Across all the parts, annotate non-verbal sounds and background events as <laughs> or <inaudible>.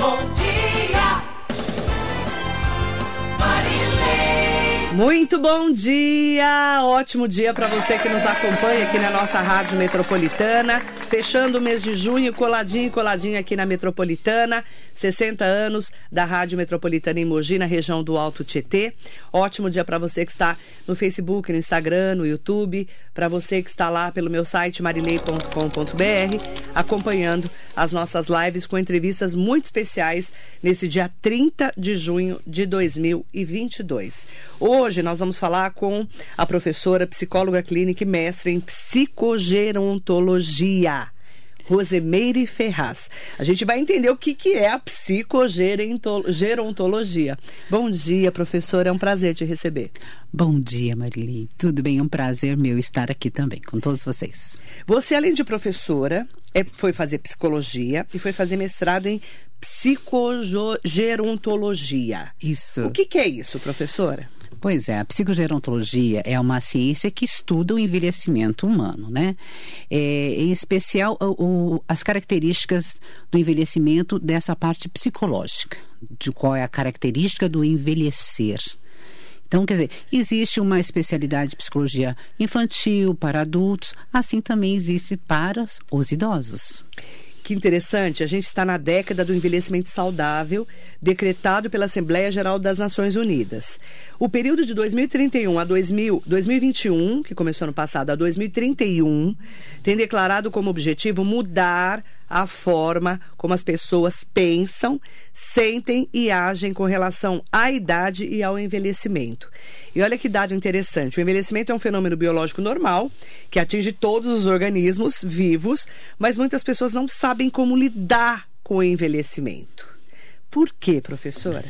more Muito bom dia! Ótimo dia para você que nos acompanha aqui na nossa Rádio Metropolitana. Fechando o mês de junho, coladinho, coladinho aqui na Metropolitana. 60 anos da Rádio Metropolitana em Mogi, na região do Alto Tietê. Ótimo dia para você que está no Facebook, no Instagram, no YouTube. Para você que está lá pelo meu site marilei.com.br, acompanhando as nossas lives com entrevistas muito especiais nesse dia 30 de junho de 2022. Hoje nós vamos falar com a professora, psicóloga clínica e mestre em psicogerontologia. Rosemeire Ferraz. A gente vai entender o que, que é a psicogerontologia. Bom dia, professora. É um prazer te receber. Bom dia, Marili. Tudo bem? É um prazer meu estar aqui também com todos vocês. Você, além de professora, é, foi fazer psicologia e foi fazer mestrado em psicogerontologia. Isso. O que, que é isso, professora? Pois é, a psicogerontologia é uma ciência que estuda o envelhecimento humano, né? É, em especial o, o, as características do envelhecimento dessa parte psicológica, de qual é a característica do envelhecer. Então, quer dizer, existe uma especialidade de psicologia infantil para adultos, assim também existe para os idosos. Que interessante, a gente está na década do envelhecimento saudável, decretado pela Assembleia Geral das Nações Unidas. O período de 2031 a 2000, 2021, que começou no passado, a 2031, tem declarado como objetivo mudar a forma como as pessoas pensam, sentem e agem com relação à idade e ao envelhecimento. E olha que dado interessante: o envelhecimento é um fenômeno biológico normal que atinge todos os organismos vivos, mas muitas pessoas não sabem como lidar com o envelhecimento. Por quê, professora?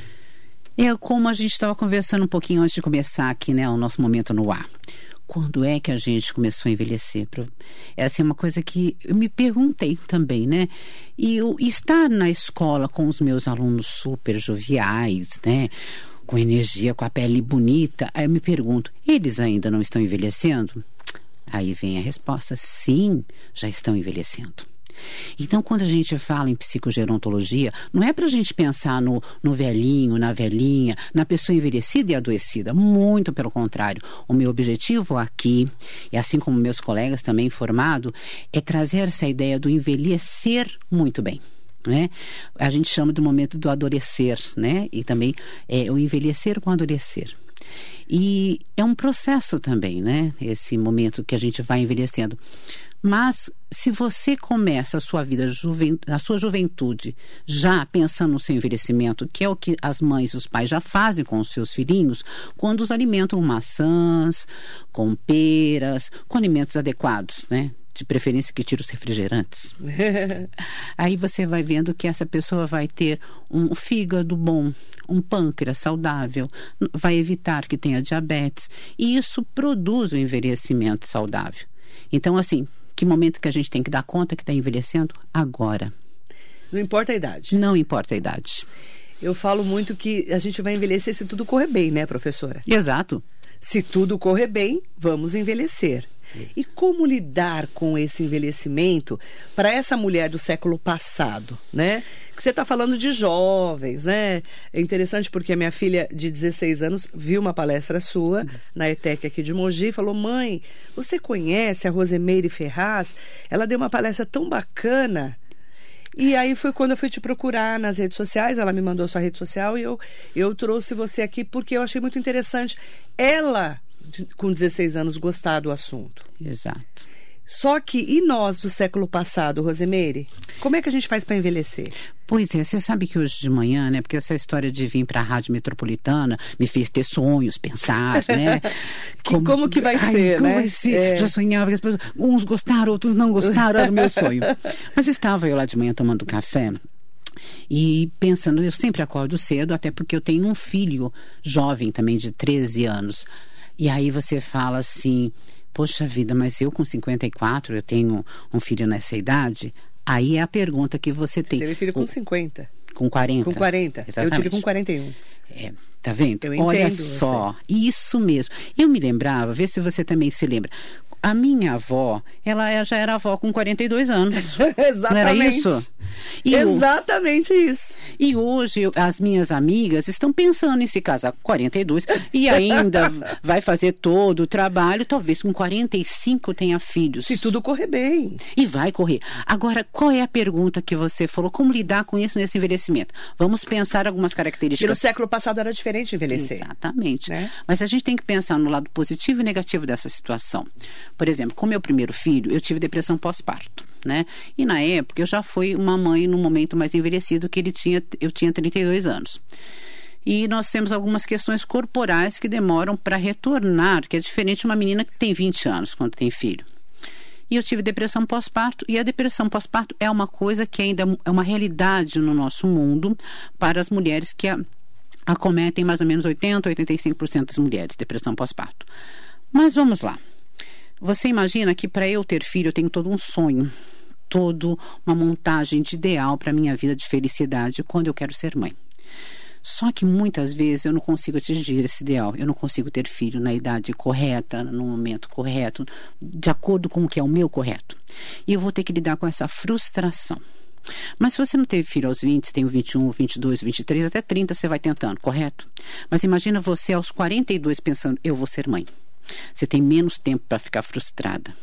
É como a gente estava conversando um pouquinho antes de começar aqui, né, o nosso momento no ar quando é que a gente começou a envelhecer? Essa é uma coisa que eu me perguntei também, né? E eu, estar na escola com os meus alunos super joviais, né? Com energia, com a pele bonita, aí eu me pergunto, eles ainda não estão envelhecendo? Aí vem a resposta: sim, já estão envelhecendo. Então, quando a gente fala em psicogerontologia, não é para a gente pensar no, no velhinho, na velhinha, na pessoa envelhecida e adoecida. Muito pelo contrário. O meu objetivo aqui, e assim como meus colegas também formados, é trazer essa ideia do envelhecer muito bem. Né? A gente chama do momento do adoecer, né? E também é, o envelhecer com o adoecer. E é um processo também, né? Esse momento que a gente vai envelhecendo. Mas se você começa a sua vida, a sua juventude, já pensando no seu envelhecimento, que é o que as mães e os pais já fazem com os seus filhinhos, quando os alimentam maçãs, com peras, com alimentos adequados, né? de preferência que tire os refrigerantes. <laughs> Aí você vai vendo que essa pessoa vai ter um fígado bom, um pâncreas saudável, vai evitar que tenha diabetes, e isso produz o um envelhecimento saudável. Então, assim, que momento que a gente tem que dar conta que está envelhecendo? Agora. Não importa a idade. Não importa a idade. Eu falo muito que a gente vai envelhecer se tudo correr bem, né, professora? Exato. Se tudo correr bem, vamos envelhecer. Isso. E como lidar com esse envelhecimento para essa mulher do século passado, né? Que você está falando de jovens, né? É interessante porque a minha filha de 16 anos viu uma palestra sua Isso. na ETEC aqui de Mogi e falou: Mãe, você conhece a Rosemeire Ferraz? Ela deu uma palestra tão bacana. E aí foi quando eu fui te procurar nas redes sociais, ela me mandou sua rede social e eu, eu trouxe você aqui porque eu achei muito interessante. Ela com 16 anos gostar do assunto. Exato. Só que, e nós do século passado, Rosemeire? Como é que a gente faz para envelhecer? Pois é, você sabe que hoje de manhã, né? Porque essa história de vir para a Rádio Metropolitana me fez ter sonhos, pensar, né? <laughs> que, como, como, que vai ai, ser, como né? Vai ser? É. Já sonhava que as pessoas, uns gostaram, outros não gostaram, era o meu sonho. <laughs> Mas estava eu lá de manhã tomando café e pensando, eu sempre acordo cedo, até porque eu tenho um filho jovem também, de 13 anos. E aí você fala assim: poxa vida, mas eu com 54, eu tenho um filho nessa idade. Aí é a pergunta que você tem. Você teve filho com 50. Com 40. Com 40. Exatamente. Eu tive com 41. É, tá vendo? Eu Olha só, você. isso mesmo. Eu me lembrava, vê se você também se lembra. A minha avó, ela já era avó com 42 anos. Exatamente. <laughs> Não era isso? E Exatamente o... isso. E hoje as minhas amigas estão pensando em se casar com 42 <laughs> e ainda vai fazer todo o trabalho, talvez com 45 tenha filhos. Se tudo correr bem. E vai correr. Agora, qual é a pergunta que você falou? Como lidar com isso nesse envelhecimento? Vamos pensar algumas características. E no século passado era diferente envelhecer. Exatamente. Né? Mas a gente tem que pensar no lado positivo e negativo dessa situação. Por exemplo, com meu primeiro filho, eu tive depressão pós-parto, né? E na época eu já fui uma mãe no momento mais envelhecido que ele tinha, eu tinha 32 anos. E nós temos algumas questões corporais que demoram para retornar, que é diferente de uma menina que tem 20 anos quando tem filho. E eu tive depressão pós-parto, e a depressão pós-parto é uma coisa que ainda é uma realidade no nosso mundo para as mulheres que acometem mais ou menos 80, 85% das mulheres, depressão pós-parto. Mas vamos lá. Você imagina que para eu ter filho eu tenho todo um sonho, toda uma montagem de ideal para minha vida de felicidade quando eu quero ser mãe. Só que muitas vezes eu não consigo atingir esse ideal. Eu não consigo ter filho na idade correta, no momento correto, de acordo com o que é o meu correto. E eu vou ter que lidar com essa frustração. Mas se você não teve filho aos 20, tem 21, 22, 23, até 30 você vai tentando, correto? Mas imagina você aos 42 pensando, eu vou ser mãe. Você tem menos tempo para ficar frustrada.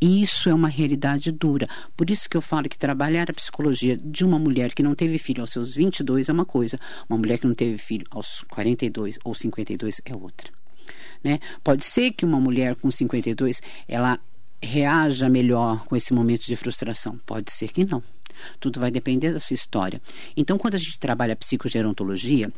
E isso é uma realidade dura. Por isso que eu falo que trabalhar a psicologia de uma mulher que não teve filho aos seus 22 é uma coisa, uma mulher que não teve filho aos 42 ou 52 é outra. Né? Pode ser que uma mulher com 52 ela reaja melhor com esse momento de frustração. Pode ser que não. Tudo vai depender da sua história. Então, quando a gente trabalha psicogerontologia,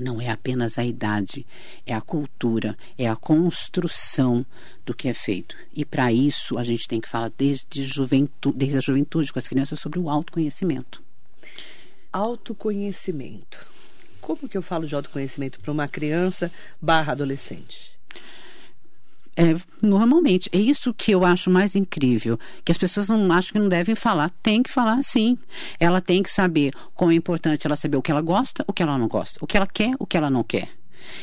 não é apenas a idade, é a cultura, é a construção do que é feito. E para isso a gente tem que falar desde, juventude, desde a juventude com as crianças sobre o autoconhecimento. Autoconhecimento. Como que eu falo de autoconhecimento para uma criança barra adolescente? É, normalmente, é isso que eu acho mais incrível, que as pessoas não acham que não devem falar. Tem que falar sim. Ela tem que saber como é importante ela saber o que ela gosta, o que ela não gosta, o que ela quer, o que ela não quer.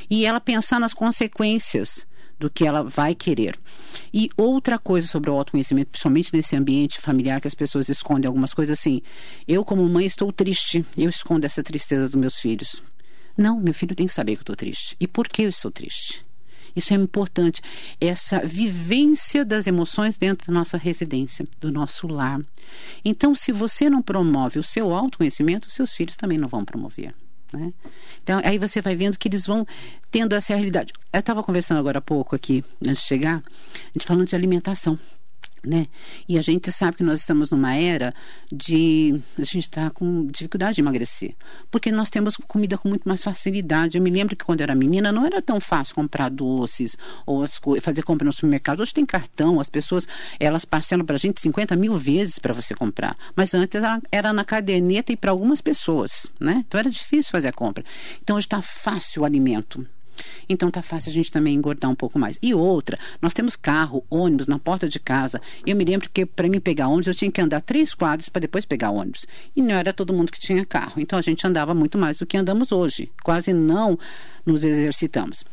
E ela pensar nas consequências do que ela vai querer. E outra coisa sobre o autoconhecimento, principalmente nesse ambiente familiar que as pessoas escondem algumas coisas assim. Eu, como mãe, estou triste. Eu escondo essa tristeza dos meus filhos. Não, meu filho tem que saber que eu estou triste. E por que eu estou triste? Isso é importante. Essa vivência das emoções dentro da nossa residência, do nosso lar. Então, se você não promove o seu autoconhecimento, seus filhos também não vão promover. Né? Então, aí você vai vendo que eles vão tendo essa realidade. Eu estava conversando agora há pouco aqui, antes de chegar, a gente falando de alimentação né? E a gente sabe que nós estamos numa era de a gente está com dificuldade de emagrecer, porque nós temos comida com muito mais facilidade. Eu me lembro que quando eu era menina não era tão fácil comprar doces ou fazer compra no supermercado. Hoje tem cartão, as pessoas elas parcelam para a gente 50 mil vezes para você comprar, mas antes era na caderneta e para algumas pessoas, né? Então era difícil fazer a compra. Então hoje está fácil o alimento. Então tá fácil a gente também engordar um pouco mais. E outra, nós temos carro, ônibus na porta de casa. Eu me lembro que para mim pegar ônibus eu tinha que andar três quadras para depois pegar ônibus. E não era todo mundo que tinha carro. Então a gente andava muito mais do que andamos hoje. Quase não nos exercitamos.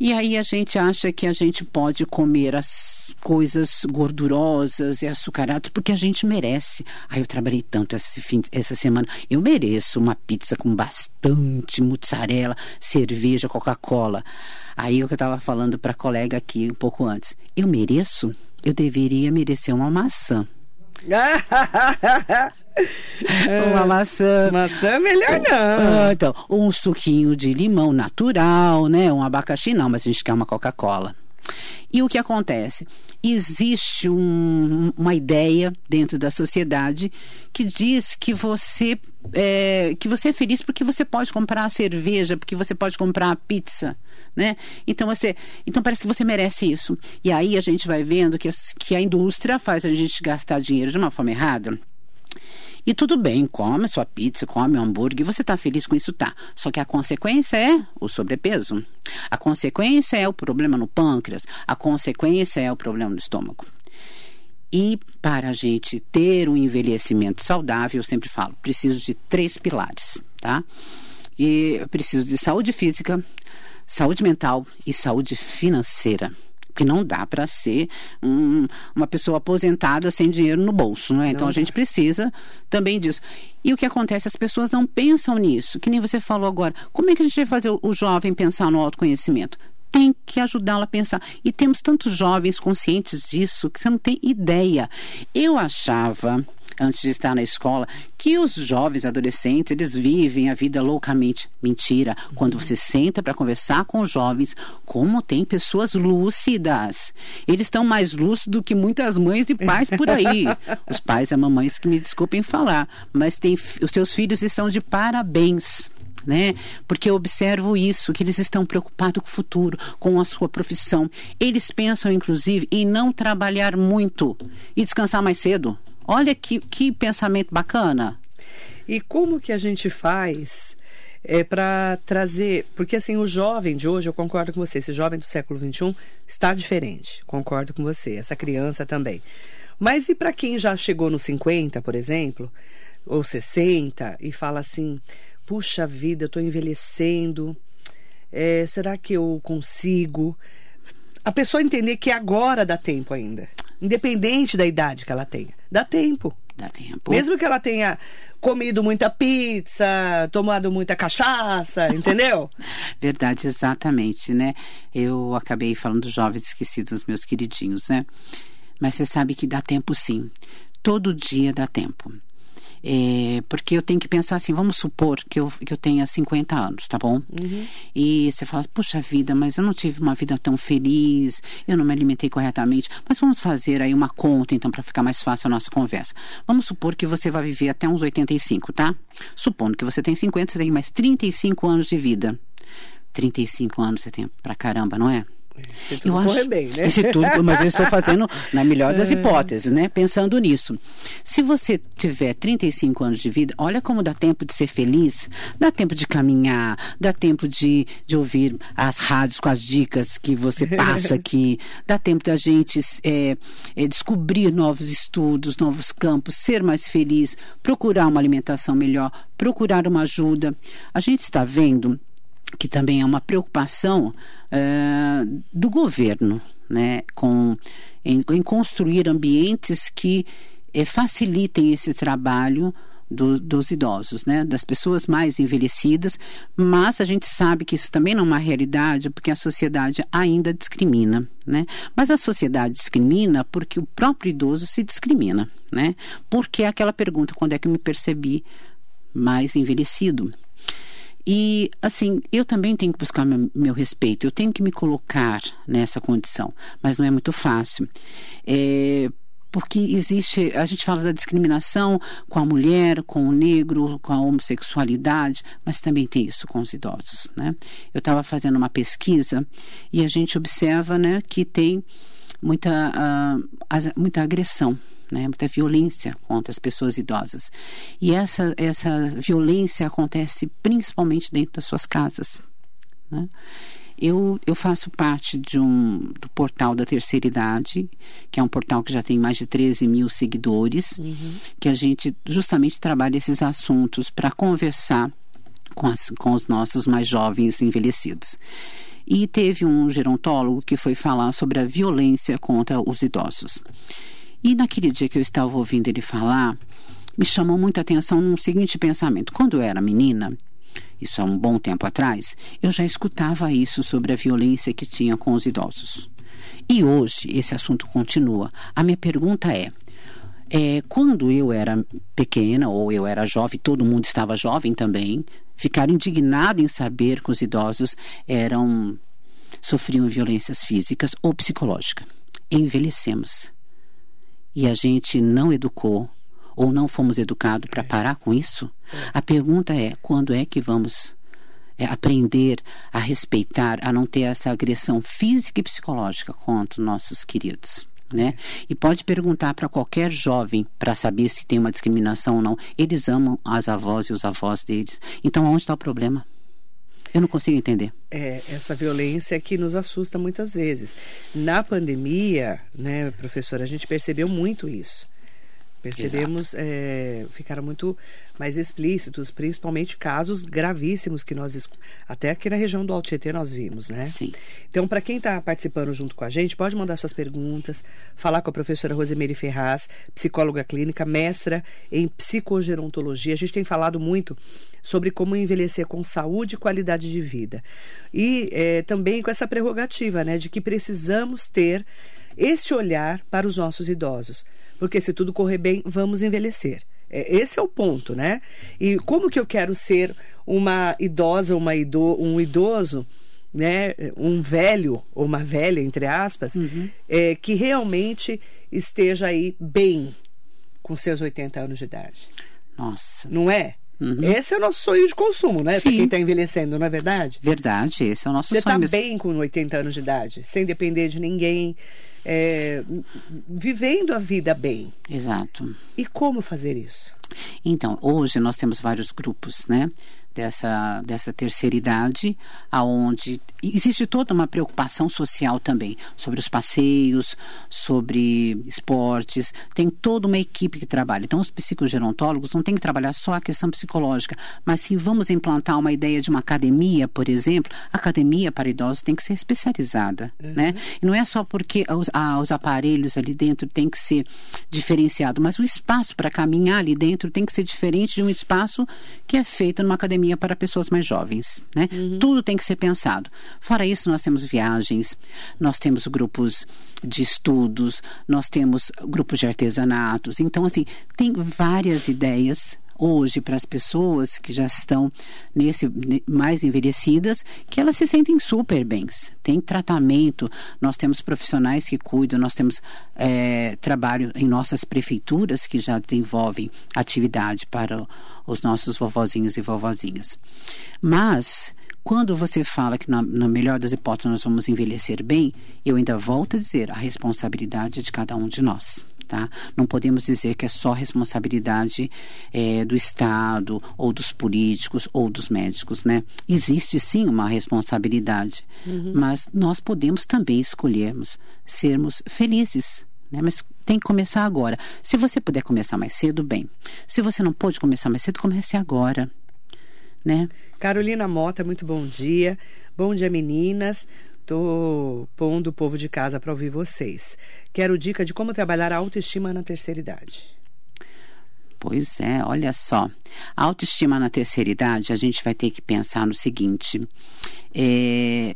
E aí a gente acha que a gente pode comer as coisas gordurosas e açucaradas porque a gente merece. Aí eu trabalhei tanto esse fim, essa semana. Eu mereço uma pizza com bastante mussarela, cerveja, Coca-Cola. Aí o que eu estava falando para a colega aqui um pouco antes. Eu mereço? Eu deveria merecer uma maçã. <laughs> uma maçã. Maçã é melhor não. Ah, então, um suquinho de limão natural, né? Um abacaxi não, mas a gente quer uma Coca-Cola. E o que acontece? Existe um, uma ideia dentro da sociedade que diz que você é, que você é feliz porque você pode comprar a cerveja, porque você pode comprar a pizza, né? Então você, então parece que você merece isso. E aí a gente vai vendo que, que a indústria faz a gente gastar dinheiro de uma forma errada. E tudo bem, come sua pizza, come o hambúrguer, você está feliz com isso, tá. Só que a consequência é o sobrepeso. A consequência é o problema no pâncreas. A consequência é o problema no estômago. E para a gente ter um envelhecimento saudável, eu sempre falo, preciso de três pilares, tá? E eu preciso de saúde física, saúde mental e saúde financeira. Porque não dá para ser um, uma pessoa aposentada sem dinheiro no bolso, não é? Então a gente precisa também disso. E o que acontece? As pessoas não pensam nisso. Que nem você falou agora. Como é que a gente vai fazer o jovem pensar no autoconhecimento? Tem que ajudá-la a pensar. E temos tantos jovens conscientes disso que você não tem ideia. Eu achava antes de estar na escola, que os jovens adolescentes, eles vivem a vida loucamente. Mentira. Quando você senta para conversar com os jovens, como tem pessoas lúcidas. Eles estão mais lúcidos do que muitas mães e pais por aí. <laughs> Os pais e mamães que me desculpem falar, mas tem, os seus filhos estão de parabéns. Né? Porque eu observo isso, que eles estão preocupados com o futuro, com a sua profissão. Eles pensam, inclusive, em não trabalhar muito e descansar mais cedo. Olha que, que pensamento bacana. E como que a gente faz é, para trazer. Porque assim, o jovem de hoje, eu concordo com você, esse jovem do século XXI está diferente. Concordo com você, essa criança também. Mas e para quem já chegou nos 50, por exemplo, ou 60, e fala assim: puxa vida, eu estou envelhecendo, é, será que eu consigo? A pessoa entender que agora dá tempo ainda. Independente da idade que ela tenha. Dá tempo. Dá tempo. Mesmo que ela tenha comido muita pizza, tomado muita cachaça, <laughs> entendeu? Verdade, exatamente, né? Eu acabei falando dos jovens esquecidos, meus queridinhos, né? Mas você sabe que dá tempo sim. Todo dia dá tempo. É, porque eu tenho que pensar assim, vamos supor que eu, que eu tenha 50 anos, tá bom? Uhum. E você fala, puxa vida, mas eu não tive uma vida tão feliz, eu não me alimentei corretamente. Mas vamos fazer aí uma conta, então, para ficar mais fácil a nossa conversa. Vamos supor que você vai viver até uns 85, tá? Supondo que você tem 50, você tem mais 35 anos de vida. 35 anos você tem pra caramba, não é? Se tudo eu correr acho, bem, né? Se tudo, mas eu estou <laughs> fazendo na melhor das é. hipóteses, né? Pensando nisso. Se você tiver 35 anos de vida, olha como dá tempo de ser feliz, dá tempo de caminhar, dá tempo de, de ouvir as rádios com as dicas que você <laughs> passa aqui, dá tempo da gente é, é, descobrir novos estudos, novos campos, ser mais feliz, procurar uma alimentação melhor, procurar uma ajuda. A gente está vendo que também é uma preocupação uh, do governo, né, com, em, em construir ambientes que eh, facilitem esse trabalho do, dos idosos, né, das pessoas mais envelhecidas, mas a gente sabe que isso também não é uma realidade porque a sociedade ainda discrimina, né? Mas a sociedade discrimina porque o próprio idoso se discrimina, né? Porque é aquela pergunta quando é que eu me percebi mais envelhecido? E, assim, eu também tenho que buscar meu, meu, respeito, eu tenho que me colocar nessa condição, mas não é muito fácil. É, porque existe, a gente fala da discriminação com a mulher, com o negro, com a homossexualidade, mas também tem isso com os idosos, né? Eu estava fazendo uma pesquisa e a gente observa, né, que tem muita, uh, muita agressão né, muita violência contra as pessoas idosas. E essa, essa violência acontece principalmente dentro das suas casas. Né? Eu, eu faço parte de um, do portal da terceira idade, que é um portal que já tem mais de 13 mil seguidores, uhum. que a gente justamente trabalha esses assuntos para conversar com, as, com os nossos mais jovens envelhecidos. E teve um gerontólogo que foi falar sobre a violência contra os idosos. E naquele dia que eu estava ouvindo ele falar, me chamou muita atenção um seguinte pensamento. Quando eu era menina, isso há um bom tempo atrás, eu já escutava isso sobre a violência que tinha com os idosos. E hoje esse assunto continua. A minha pergunta é: é, quando eu era pequena ou eu era jovem, todo mundo estava jovem também, ficar indignado em saber que os idosos eram sofriam violências físicas ou psicológicas. Envelhecemos e a gente não educou ou não fomos educados para é. parar com isso? A pergunta é: quando é que vamos é, aprender a respeitar, a não ter essa agressão física e psicológica contra nossos queridos? Né? E pode perguntar para qualquer jovem para saber se tem uma discriminação ou não. Eles amam as avós e os avós deles. Então, onde está o problema? Eu não consigo entender. É, essa violência que nos assusta muitas vezes. Na pandemia, né, professora, a gente percebeu muito isso. Percebemos, é, ficaram muito mais explícitos, principalmente casos gravíssimos que nós, até aqui na região do Altietê nós vimos, né? Sim. Então, para quem está participando junto com a gente, pode mandar suas perguntas, falar com a professora Rosemary Ferraz, psicóloga clínica, mestra em psicogerontologia. A gente tem falado muito sobre como envelhecer com saúde e qualidade de vida. E é, também com essa prerrogativa, né, de que precisamos ter esse olhar para os nossos idosos. Porque se tudo correr bem, vamos envelhecer. É, esse é o ponto, né? E como que eu quero ser uma idosa, uma ido, um idoso, né? Um velho ou uma velha, entre aspas, uhum. é, que realmente esteja aí bem com seus 80 anos de idade. Nossa. Não é? Uhum. Esse é o nosso sonho de consumo, né? Para quem está envelhecendo, não é verdade? Verdade, esse é o nosso Você sonho. Você está bem com 80 anos de idade, sem depender de ninguém, é, vivendo a vida bem. Exato. E como fazer isso? Então, hoje nós temos vários grupos, né? Dessa, dessa terceira idade, aonde existe toda uma preocupação social também sobre os passeios, sobre esportes, tem toda uma equipe que trabalha. Então, os psicogerontólogos não têm que trabalhar só a questão psicológica, mas se vamos implantar uma ideia de uma academia, por exemplo, a academia para idosos tem que ser especializada, uhum. né? E não é só porque os, ah, os aparelhos ali dentro tem que ser diferenciado, mas o espaço para caminhar ali dentro tem que ser diferente de um espaço que é feito numa academia academia para pessoas mais jovens, né? Uhum. Tudo tem que ser pensado. Fora isso, nós temos viagens, nós temos grupos de estudos, nós temos grupos de artesanatos. Então, assim, tem várias ideias hoje para as pessoas que já estão nesse mais envelhecidas, que elas se sentem super bem. Tem tratamento, nós temos profissionais que cuidam, nós temos é, trabalho em nossas prefeituras que já desenvolvem atividade para os nossos vovozinhos e vovozinhas. Mas quando você fala que, na, na, melhor das hipóteses, nós vamos envelhecer bem, eu ainda volto a dizer a responsabilidade de cada um de nós tá? Não podemos dizer que é só responsabilidade é, do Estado ou dos políticos ou dos médicos, né? Existe sim uma responsabilidade, uhum. mas nós podemos também escolhermos sermos felizes, né? Mas tem que começar agora. Se você puder começar mais cedo, bem. Se você não pode começar mais cedo, comece agora, né? Carolina Mota, muito bom dia. Bom dia, meninas. Estou pondo o povo de casa para ouvir vocês. Quero dica de como trabalhar a autoestima na terceira idade. Pois é, olha só. A autoestima na terceira idade, a gente vai ter que pensar no seguinte: é,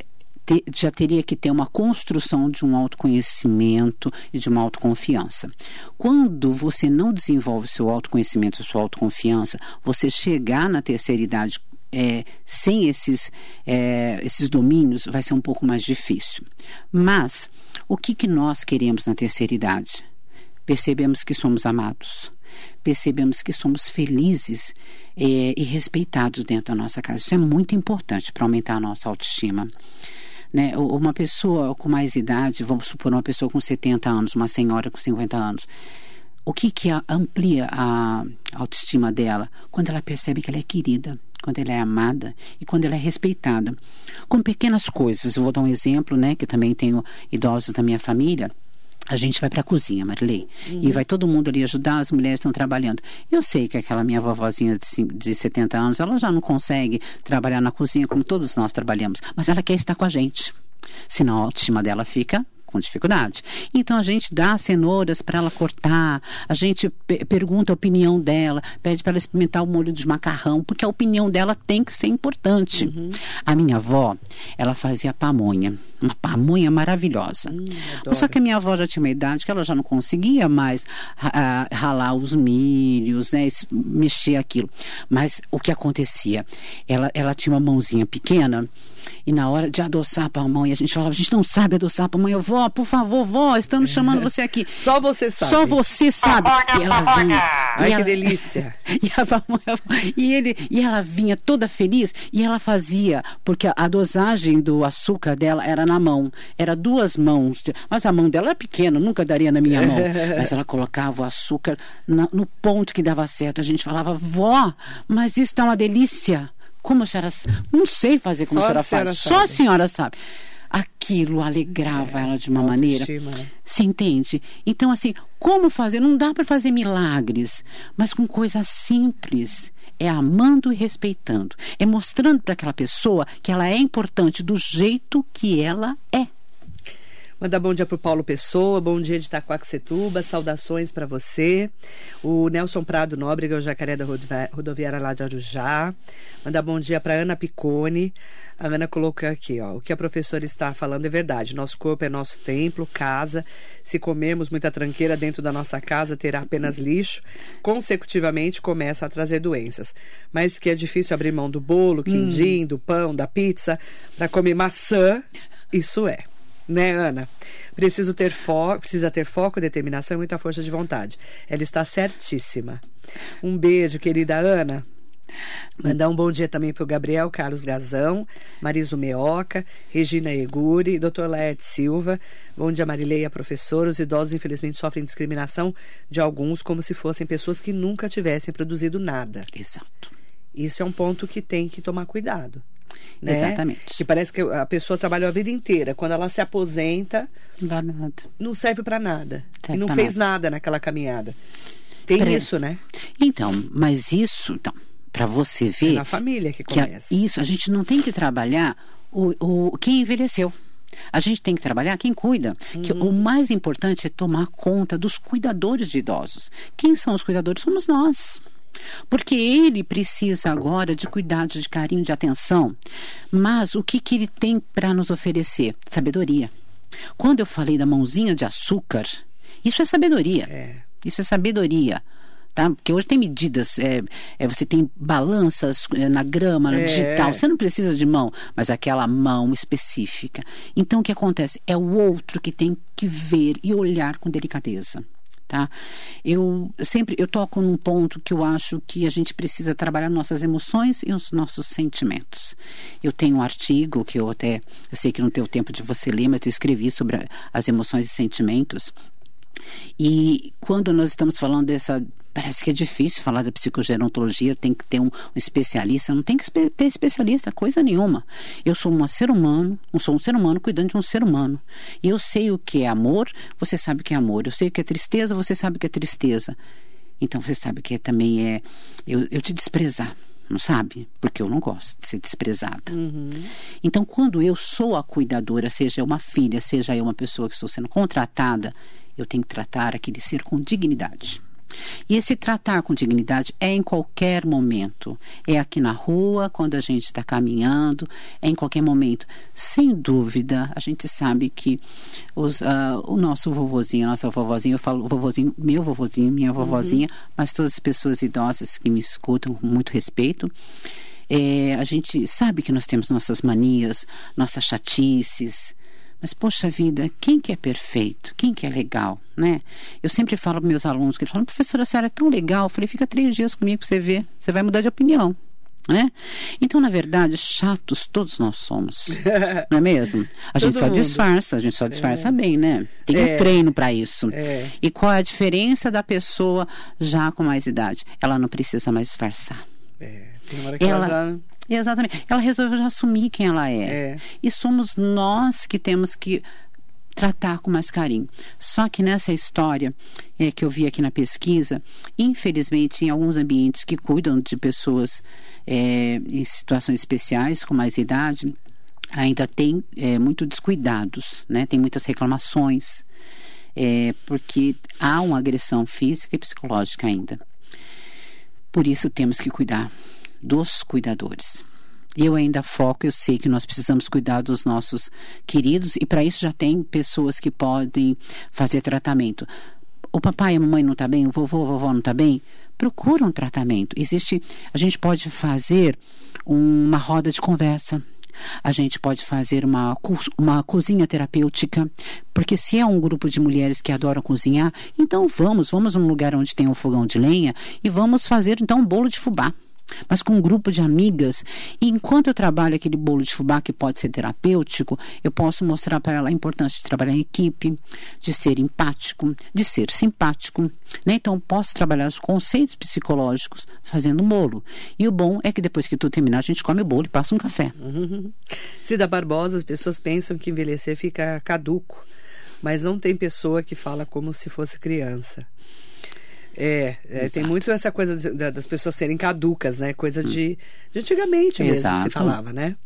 já teria que ter uma construção de um autoconhecimento e de uma autoconfiança. Quando você não desenvolve seu autoconhecimento, sua autoconfiança, você chegar na terceira idade é, sem esses, é, esses domínios vai ser um pouco mais difícil. Mas o que, que nós queremos na terceira idade? Percebemos que somos amados, percebemos que somos felizes é, e respeitados dentro da nossa casa. Isso é muito importante para aumentar a nossa autoestima. Né? Uma pessoa com mais idade, vamos supor uma pessoa com 70 anos, uma senhora com 50 anos, o que, que amplia a autoestima dela? Quando ela percebe que ela é querida, quando ela é amada e quando ela é respeitada. Com pequenas coisas. Eu vou dar um exemplo, né? Que também tenho idosos da minha família. A gente vai para a cozinha, Marilei, uhum. e vai todo mundo ali ajudar, as mulheres estão trabalhando. Eu sei que aquela minha vovozinha de, de 70 anos, ela já não consegue trabalhar na cozinha como todos nós trabalhamos, mas ela quer estar com a gente. Senão a autoestima dela fica com dificuldade. Então a gente dá cenouras para ela cortar, a gente pergunta a opinião dela, pede para ela experimentar o molho de macarrão, porque a opinião dela tem que ser importante. Uhum. A minha avó, ela fazia pamonha uma pamonha maravilhosa. Hum, Só que a minha avó já tinha uma idade que ela já não conseguia mais ralar os milhos, né, mexer aquilo. Mas o que acontecia? Ela, ela tinha uma mãozinha pequena e na hora de adoçar a pamonha, a gente falava, a gente não sabe adoçar a pamonha. Vó, por favor, vó, estamos <laughs> chamando você aqui. Só você sabe. Só você sabe. E ela vinha. Ai, que ela, delícia. <laughs> e, a pamonha, e, ele, e ela vinha toda feliz e ela fazia, porque a, a dosagem do açúcar dela era na mão. Era duas mãos. Mas a mão dela era pequena, nunca daria na minha mão. <laughs> Mas ela colocava o açúcar na, no ponto que dava certo. A gente falava, vó, mas isso está uma delícia. Como a senhora. Não sei fazer como Só a senhora, a senhora faz. Sabe. Só a senhora sabe. aquilo alegrava ela de uma maneira. né? Você entende? Então, assim, como fazer? Não dá para fazer milagres, mas com coisas simples. É amando e respeitando. É mostrando para aquela pessoa que ela é importante do jeito que ela é. Mandar bom dia para o Paulo Pessoa, bom dia de Itaquaquecetuba, saudações para você. O Nelson Prado Nóbrega, o jacaré da rodovi- rodoviária lá de Arujá. Mandar bom dia para Ana Picone. A Ana colocou aqui, ó, o que a professora está falando é verdade. Nosso corpo é nosso templo, casa. Se comermos muita tranqueira dentro da nossa casa, terá apenas lixo. Consecutivamente começa a trazer doenças. Mas que é difícil abrir mão do bolo, quindim, do pão, da pizza, para comer maçã, isso é né, Ana? Preciso ter foco, precisa ter foco, determinação e muita força de vontade. Ela está certíssima. Um beijo, querida Ana. Mandar um bom dia também para o Gabriel Carlos Gazão, Mariso Meoca, Regina Eguri, Dr. Laerte Silva. Bom dia, Marileia, professor. Os idosos, infelizmente, sofrem discriminação de alguns como se fossem pessoas que nunca tivessem produzido nada. Exato. Isso é um ponto que tem que tomar cuidado. Né? Exatamente. Que parece que a pessoa trabalhou a vida inteira. Quando ela se aposenta, Não nada. não serve para nada. Serve e não pra fez nada. naquela caminhada. Tem Pre- isso, né? Então, mas isso, então, para você É ver na família que que a- começa. isso, a gente não tem que trabalhar o, o quem envelheceu. A gente tem que trabalhar quem cuida. Que Uhum. o mais importante é tomar conta dos cuidadores de idosos. Quem são os cuidadores? Somos nós. Porque ele precisa agora de cuidado, de carinho, de atenção. Mas o que, que ele tem para nos oferecer? Sabedoria. Quando eu falei da mãozinha de açúcar, isso é sabedoria. É. Isso é sabedoria. Tá? Porque hoje tem medidas, é, é, você tem balanças é, na grama, no É. digital, você não precisa de mão, mas aquela mão específica. Então o que acontece? É o outro que tem que ver e olhar com delicadeza. Tá? Eu sempre eu toco num ponto que eu acho que a gente precisa trabalhar nossas emoções e os nossos sentimentos. Eu tenho um artigo que eu até eu sei que não tenho tempo de você ler, mas eu escrevi sobre as emoções e sentimentos. E quando nós estamos falando dessa. Parece que é difícil falar da psicogerontologia, tem que ter um, um especialista, não tem que espe- ter especialista, coisa nenhuma. Eu sou um ser humano, não sou um ser humano cuidando de um ser humano. E eu sei o que é amor, você sabe o que é amor. Eu sei o que é tristeza, você sabe o que é tristeza. Então você sabe que também é eu, eu te desprezar, não sabe? Porque eu não gosto de ser desprezada. Então, quando eu sou a cuidadora, seja uma filha, seja eu uma pessoa que estou sendo contratada, eu tenho que tratar aquele ser com dignidade. E esse tratar com dignidade é em qualquer momento. É aqui na rua, quando a gente está caminhando, é em qualquer momento. Sem dúvida, a gente sabe que os, ah, o nosso vovozinho, a nossa vovozinha, eu falo vovozinho, meu vovozinho, minha vovozinha, mas todas as pessoas idosas que me escutam com muito respeito. É, a gente sabe que nós temos nossas manias, nossas chatices, mas, poxa vida, quem que é perfeito? Quem que é legal, né? Eu sempre falo para meus alunos, que eles falam, professora, a senhora é tão legal. Eu falei, fica três dias comigo para você ver. Você vai mudar de opinião, né? Então, na verdade, chatos todos nós somos, <laughs> não é mesmo? A gente só mundo. disfarça, a gente só disfarça bem, né? Tem É. um treino para isso. É. E qual é a diferença da pessoa já com mais idade? Ela não precisa mais disfarçar. É, tem hora que ela, Ela, já... exatamente. Ela resolveu já assumir quem ela é. É. E somos nós que temos que tratar com mais carinho. Só que nessa história é, que eu vi aqui na pesquisa, infelizmente, em alguns ambientes que cuidam de pessoas é, em situações especiais, com mais idade, ainda tem é, muito descuidados, né? Tem muitas reclamações, é, porque há uma agressão física e psicológica ainda. Por isso temos que cuidar dos cuidadores. Eu ainda foco, eu sei que nós precisamos cuidar dos nossos queridos e para isso já tem pessoas que podem fazer tratamento. O papai e a mamãe não está bem, o vovô, a vovó não está bem, procura um tratamento. Existe, a gente pode fazer uma roda de conversa. A gente pode fazer uma, uma cozinha terapêutica, porque se é um grupo de mulheres que adoram cozinhar, então vamos, vamos num lugar onde tem um fogão de lenha e vamos fazer então um bolo de fubá. Mas com um grupo de amigas. E enquanto eu trabalho aquele bolo de fubá que pode ser terapêutico, eu posso mostrar para ela a importância de trabalhar em equipe, de ser empático, de ser simpático. Né? Então, posso trabalhar os conceitos psicológicos fazendo bolo. E o bom é que depois que tudo terminar, a gente come o bolo e passa um café. Uhum. <laughs> Cida Barbosa, as pessoas pensam que envelhecer fica caduco, mas não tem pessoa que fala como se fosse criança. É, é tem muito essa coisa das pessoas serem caducas, né? Coisa de, de antigamente mesmo Exato. que se falava, né?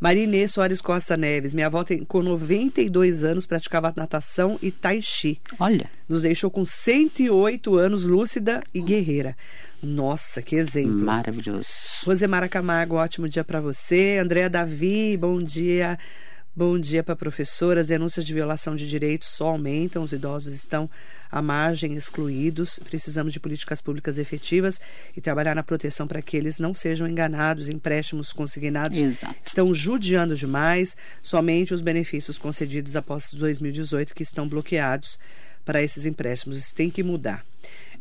Maria Inês Soares Costa Neves, minha avó tem, com 92 anos praticava natação e tai chi. Olha. Nos deixou com 108 anos, lúcida e guerreira. Nossa, que exemplo. Maravilhoso. Rosemara Camargo, ótimo dia para você. Andréa Davi, bom dia. Bom dia para professoras. Denúncias de violação de direitos só aumentam, os idosos estão à margem, excluídos. Precisamos de políticas públicas efetivas e trabalhar na proteção para que eles não sejam enganados. Empréstimos consignados Exato. estão judiando demais. Somente os benefícios concedidos após 2018 que estão bloqueados para esses empréstimos. Isso tem que mudar.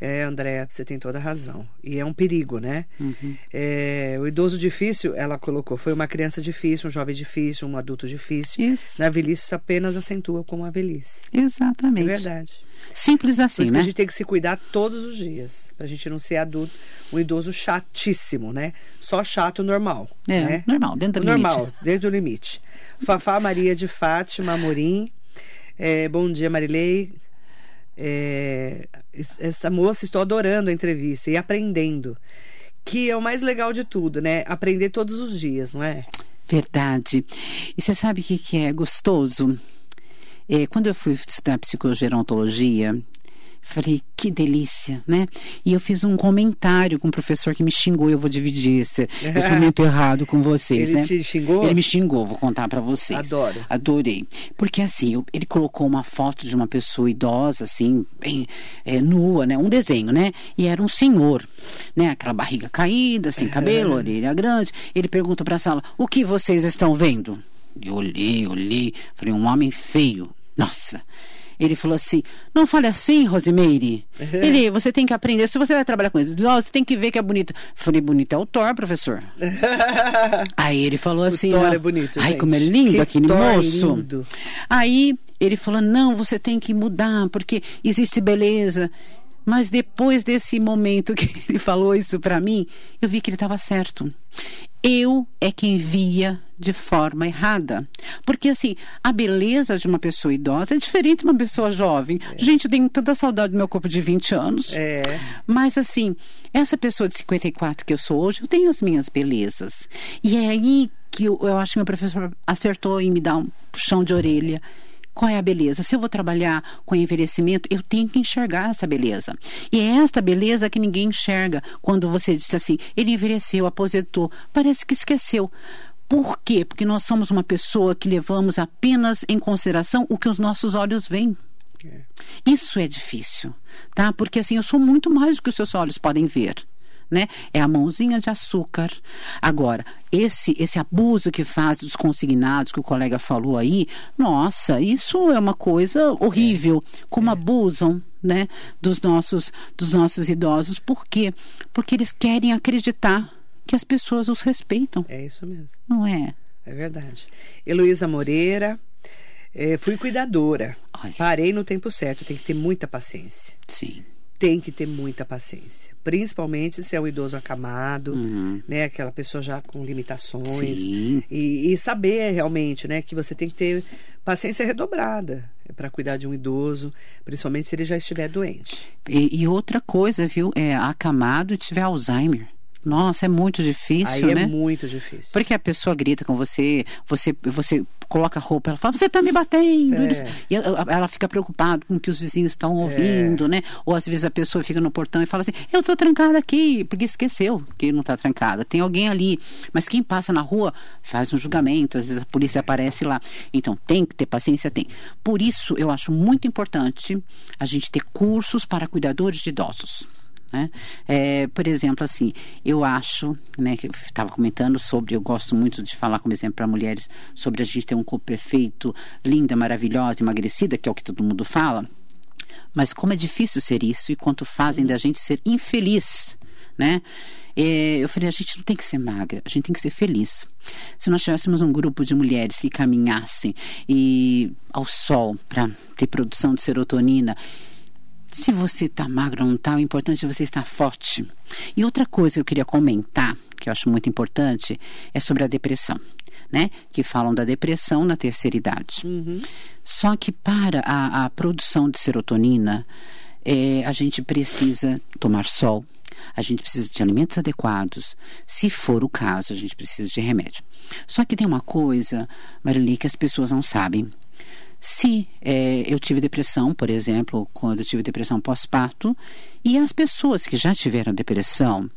É, André, você tem toda a razão. E é um perigo, né? Uhum. É, o idoso difícil, ela colocou, foi uma criança difícil, um jovem difícil, um adulto difícil. Isso. Na velhice, isso apenas acentua como a velhice. Exatamente. É verdade. Simples assim, Por isso né? que a gente tem que se cuidar todos os dias, pra gente não ser adulto, um idoso chatíssimo, né? Só chato normal. É, né? normal, dentro do normal, limite. dentro do limite. Fafá Maria de Fátima Amorim. É, bom dia, Marilei. É, essa moça, estou adorando a entrevista e aprendendo. Que é o mais legal de tudo, né? Aprender todos os dias, não é? Verdade. E você sabe o que, que é gostoso? É, quando eu fui estudar psicogerontologia, Falei, que delícia, né? E eu fiz um comentário com o um professor que me xingou. Eu vou dividir esse, <laughs> esse momento errado com vocês, ele né? Ele te xingou? Ele me xingou, vou contar para vocês. Adoro. Adorei. Porque assim, eu, ele colocou uma foto de uma pessoa idosa, assim, bem é, nua, né? Um desenho, né? E era um senhor, né? Aquela barriga caída, sem <laughs> cabelo, orelha grande. Ele pergunta para a sala: o que vocês estão vendo? Eu olhei, olhei, falei, um homem feio. Nossa. Ele falou assim: não fale assim, Rosimeire. Uhum. Ele, você tem que aprender. Se você vai trabalhar com isso, você tem que ver que é bonito. Eu falei, bonito é o Thor, professor. <laughs> Aí ele falou assim: o Thor ó, é bonito. Ai, gente. como é lindo que aquele Thor moço. Lindo. Aí ele falou: não, você tem que mudar, porque existe beleza. Mas depois desse momento que <laughs> ele falou isso para mim, eu vi que ele estava certo. Eu é quem via de forma errada. Porque, assim, a beleza de uma pessoa idosa é diferente de uma pessoa jovem. É. Gente, eu tenho tanta saudade do meu corpo de 20 anos. É. Mas, assim, essa pessoa de 54 que eu sou hoje, eu tenho as minhas belezas. E é aí que eu, eu acho que meu professor acertou em me dar um puxão de orelha. Qual é a beleza? Se eu vou trabalhar com envelhecimento, eu tenho que enxergar essa beleza. E é esta beleza que ninguém enxerga quando você disse assim: ele envelheceu, aposentou. Parece que esqueceu. Por quê? Porque nós somos uma pessoa que levamos apenas em consideração o que os nossos olhos veem. É. Isso é difícil, tá? Porque assim, eu sou muito mais do que os seus olhos podem ver né? É a mãozinha de açúcar. Agora, esse esse abuso que faz dos consignados que o colega falou aí, nossa, isso é uma coisa horrível. Como é. abusam, né, dos nossos dos nossos idosos. Por quê? Porque eles querem acreditar que as pessoas os respeitam. É isso mesmo. Não é? É verdade. Heloísa Moreira, é, fui cuidadora. Olha. Parei no tempo certo, tem que ter muita paciência. Sim. Tem que ter muita paciência principalmente se é um idoso acamado, uhum. né, aquela pessoa já com limitações Sim. e, e saber realmente, né, que você tem que ter paciência redobrada para cuidar de um idoso, principalmente se ele já estiver doente. E, e outra coisa, viu, é acamado e tiver Alzheimer. Nossa, é muito difícil, Aí né? é muito difícil. Porque a pessoa grita com você, você, você coloca roupa, ela fala, você está me batendo. É. E ela, ela, fica preocupada com o que os vizinhos estão ouvindo, é. né? Ou às vezes a pessoa fica no portão e fala assim, eu estou trancada aqui, porque esqueceu que não está trancada. Tem alguém ali. Mas quem passa na rua faz um julgamento, às vezes a polícia aparece lá. Então, tem que ter paciência, tem. Por isso, eu acho muito importante a gente ter cursos para cuidadores de idosos. Né? É, por exemplo, assim, eu acho, né, que eu estava comentando sobre, eu gosto muito de falar como exemplo para mulheres sobre a gente ter um corpo perfeito, linda, maravilhosa, emagrecida, que é o que todo mundo fala. Mas como é difícil ser isso e quanto fazem da gente ser infeliz, né? É, eu falei, a gente não tem que ser magra, a gente tem que ser feliz. Se nós tivéssemos um grupo de mulheres que caminhassem e ao sol para ter produção de serotonina, se você está magra ou não está, o importante é você estar forte. E outra coisa que eu queria comentar, que eu acho muito importante, é sobre a depressão. Né? Que falam da depressão na terceira idade. Uhum. Só que para a, a produção de serotonina, é, a gente precisa tomar sol, a gente precisa de alimentos adequados. Se for o caso, a gente precisa de remédio. Só que tem uma coisa, Marili, que as pessoas não sabem. Se é, eu tive depressão, por exemplo, quando eu tive depressão pós-parto, e as pessoas que já tiveram depressão,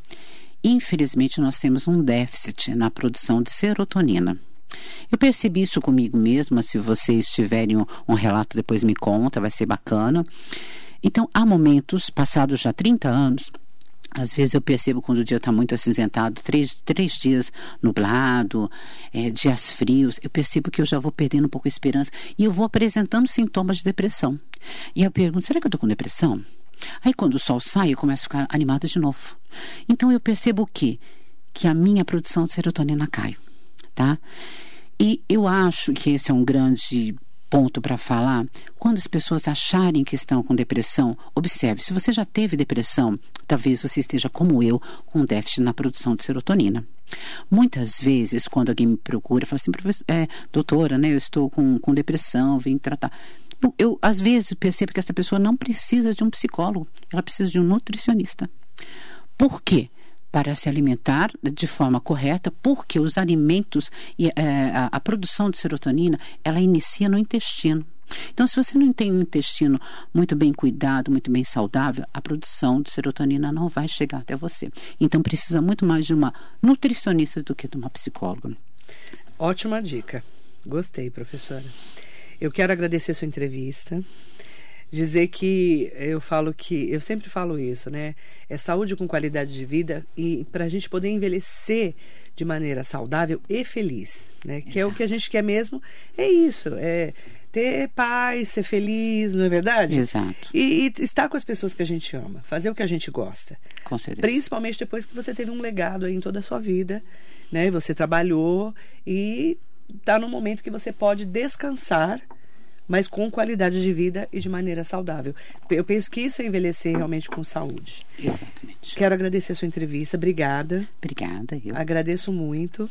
infelizmente nós temos um déficit na produção de serotonina. Eu percebi isso comigo mesma. Se vocês tiverem um, um relato, depois me conta, vai ser bacana. Então, há momentos, passados já 30 anos, às vezes eu percebo quando o dia está muito acinzentado, três, três dias nublado, é, dias frios, eu percebo que eu já vou perdendo um pouco a esperança e eu vou apresentando sintomas de depressão. E eu pergunto, será que eu estou com depressão? Aí quando o sol sai, eu começo a ficar animada de novo. Então eu percebo o quê? Que a minha produção de serotonina cai, tá? E eu acho que esse é um grande ponto para falar, quando as pessoas acharem que estão com depressão, observe, se você já teve depressão, talvez você esteja como eu, com déficit na produção de serotonina. Muitas vezes, quando alguém me procura, fala assim, é, doutora, né, eu estou com, com depressão, vim tratar. Eu, eu, às vezes, percebo que essa pessoa não precisa de um psicólogo, ela precisa de um nutricionista. Por quê? Para se alimentar de forma correta, porque os alimentos e é, a, a produção de serotonina ela inicia no intestino. Então, se você não tem um intestino muito bem cuidado, muito bem saudável, a produção de serotonina não vai chegar até você. Então, precisa muito mais de uma nutricionista do que de uma psicóloga. Ótima dica. Gostei, professora. Eu quero agradecer sua entrevista dizer que eu falo que eu sempre falo isso, né? É saúde com qualidade de vida e para a gente poder envelhecer de maneira saudável e feliz, né? Que Exato. é o que a gente quer mesmo. É isso, é ter paz, ser feliz, não é verdade? Exato. E, e, estar com as pessoas que a gente ama, fazer o que a gente gosta. Com certeza. Principalmente depois que você teve um legado aí em toda a sua vida, né? Você trabalhou e está no momento que você pode descansar mas com qualidade de vida e de maneira saudável. Eu penso que isso é envelhecer realmente com saúde. Exatamente. Quero agradecer a sua entrevista. Obrigada. Obrigada. Eu. Agradeço muito.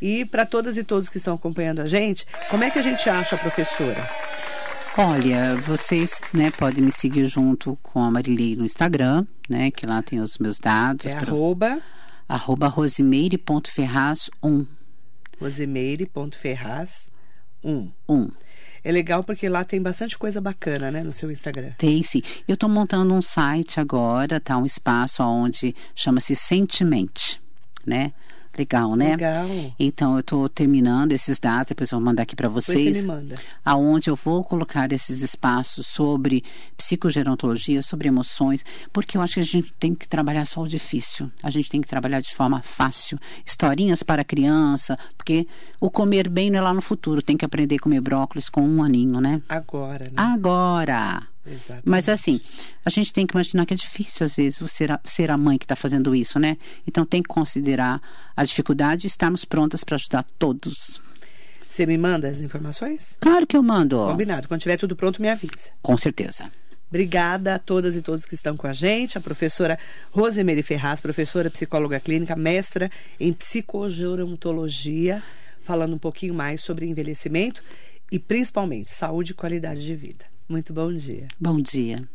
E para todas e todos que estão acompanhando a gente, como é que a gente acha a professora? Olha, vocês né, podem me seguir junto com a Marilei no Instagram, né? Que lá tem os meus dados. É pra... arroba... Arroba rosimeire.ferraz1. Rosimeire.ferraz1. 1. Um é legal porque lá tem bastante coisa bacana, né, no seu Instagram. Tem sim. Eu estou montando um site agora, tá? Um espaço onde chama-se Sentimente, né? Legal, né? Legal. Então, eu estou terminando esses dados, depois eu vou mandar aqui para vocês. Você me manda. Aonde eu vou colocar esses espaços sobre psicogerontologia, sobre emoções, porque eu acho que a gente tem que trabalhar só o difícil. A gente tem que trabalhar de forma fácil. Historinhas para criança, porque o comer bem não é lá no futuro. Tem que aprender a comer brócolis com um aninho, né? Agora, né? Agora. Exatamente. Mas assim, a gente tem que imaginar que é difícil, às vezes, você ser a, ser a mãe que está fazendo isso, né? Então tem que considerar a dificuldade e estarmos prontas para ajudar todos. Você me manda as informações? Claro que eu mando. Combinado. Quando tiver tudo pronto, me avisa. Com certeza. Obrigada a todas e todos que estão com a gente. A professora Rosemary Ferraz, professora psicóloga clínica, mestra em psicogerontologia, falando um pouquinho mais sobre envelhecimento e principalmente saúde e qualidade de vida. Muito bom dia. Bom dia.